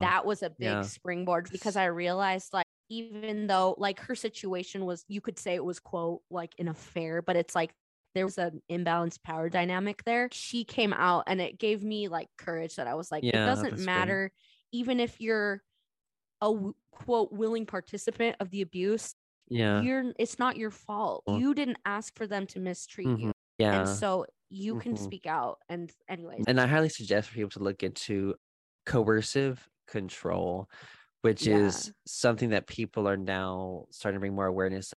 That was a big springboard because I realized like even though like her situation was you could say it was quote like an affair but it's like there was an imbalanced power dynamic there she came out and it gave me like courage that i was like yeah, it doesn't matter good. even if you're a quote willing participant of the abuse yeah you're it's not your fault you didn't ask for them to mistreat mm-hmm. you yeah and so you can mm-hmm. speak out and anyways and i highly suggest for people to look into coercive control which yeah. is something that people are now starting to bring more awareness.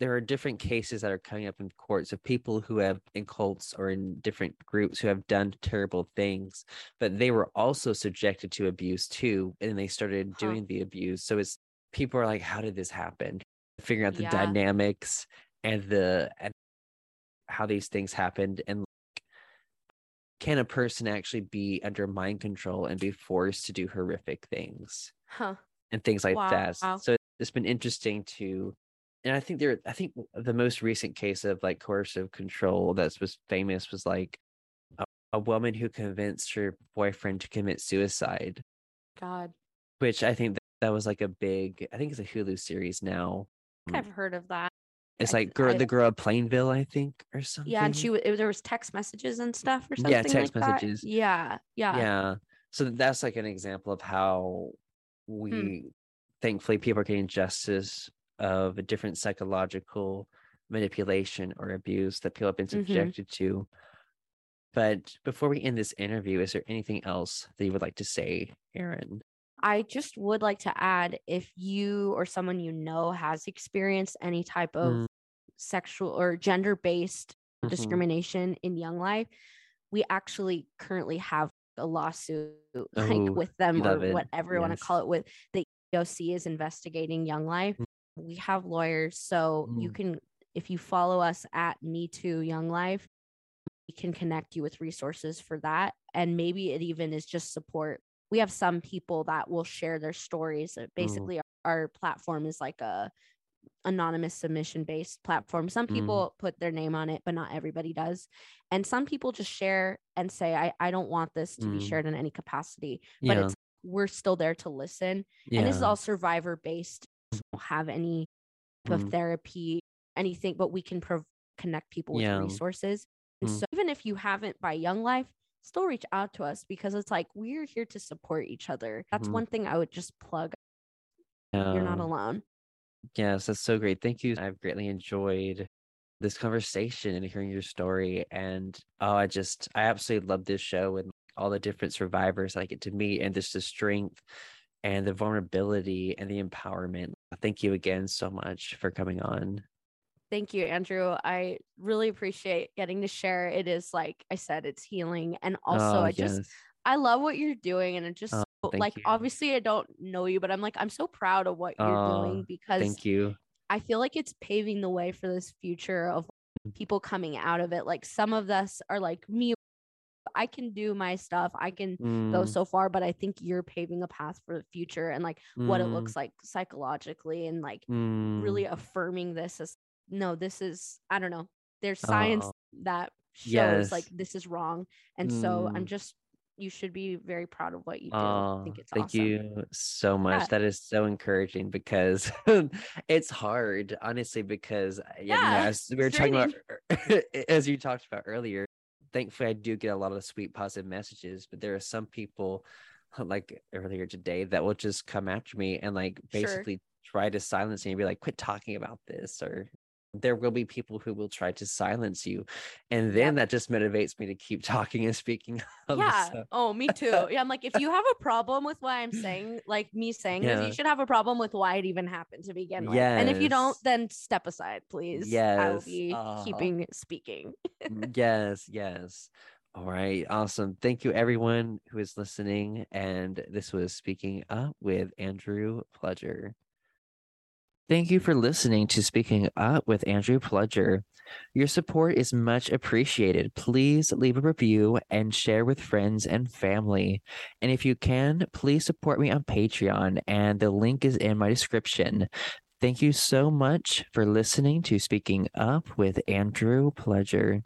There are different cases that are coming up in courts of people who have in cults or in different groups who have done terrible things, but they were also subjected to abuse too, and they started huh. doing the abuse. So it's people are like, how did this happen? figuring out the Yeah. dynamics and the and how these things happened and like, can a person actually be under mind control and be forced to do horrific things Huh. and things like that. Wow. So it's been interesting to and I think there I think the most recent case of like coercive control that was famous was like a, a woman who convinced her boyfriend to commit suicide, God. which I think that, that was like a big I think it's a Hulu series now. I've heard of that. It's I- like girl, I- the girl of Plainville, I think, or something. Yeah, and she it- there was text messages and stuff or something. Yeah, text like that. messages. Yeah, yeah, yeah so that's like an example of how we Hmm. thankfully people are getting justice of a different psychological manipulation or abuse that people have been Mhm. subjected to but before we end this interview is there anything else that you would like to say Erin I just would like to add if you or someone you know has experienced any type of Mm. sexual or gender based Mhm. discrimination in young life, we actually currently have a lawsuit like Oh, with them or it. whatever you want to call it with the EOC is investigating Young Life. We have lawyers, so you Mm. can if you follow us at Me Too Young Life, we can connect you with resources for that. And maybe it even is just support. We have some people that will share their stories. Uh, Basically, our, our platform is like a anonymous submission based platform. Some Mm. people put their name on it, but not everybody does. And some people just share and say, I, I don't want this to be Mm. shared in any capacity. But yeah it's we're still there to listen. yeah And this is all survivor based. Don't have any type of Mm. therapy, anything, but we can prov- connect people with Yeah. resources. And Mm. so even if you haven't by Young Life, still reach out to us because it's like we're here to support each other. That's Mhm. one thing I would just plug. You're not alone. Yes, that's so great. Thank you. I've greatly enjoyed this conversation and hearing your story. And oh, I just, I absolutely love this show and all the different survivors I get to meet and just the strength and the vulnerability and the empowerment. Thank you again so much for coming on. Thank you, Andrew. I really appreciate getting to share. It is like I said, it's healing. And also, oh, I just. I love what you're doing. And it just, Oh, like, you. obviously, I don't know you, but I'm like, I'm so proud of what you're Oh, doing because Thank you. I feel like it's paving the way for this future of Mm. people coming out of it. Like some of us are like me. I can do my stuff. I can go Mm, so far, but I think you're paving a path for the future and like what it mm, looks like psychologically and like mm. really affirming this as no, this is I don't know. There's science Oh, that shows like this is wrong. And so I'm Mm. just you should be very proud of what you do. I Oh, think it's thank awesome. you so much. Yeah. That is so encouraging because [laughs] it's hard, honestly, because uh, yeah, you know, as we were it's talking about [laughs] as you talked about earlier, thankfully I do get a lot of sweet positive messages, but there are some people [laughs] like earlier today that will just come after me and like Sure. basically try to silence me and be like, quit talking about this or there will be people who will try to silence you. And then Yep. that just motivates me to keep [laughs] talking and speaking. Yeah. Oh, me too. Yeah. I'm like, if you have a problem with why I'm saying, like me [laughs] saying this, you should have a problem with why it even happened to begin with. And if you don't, then step aside, please. Yes. I will be Oh. keeping speaking. Mm, yes, yes. All right, awesome. Thank you, everyone who is listening. And this was Speaking Up with Andrew Pledger. Thank you for listening to Speaking Up with Andrew Pledger. Your support is much appreciated. Please leave a review and share with friends and family. And if you can, please support me on Patreon, and the link is in my description. Thank you so much for listening to Speaking Up with Andrew Pledger.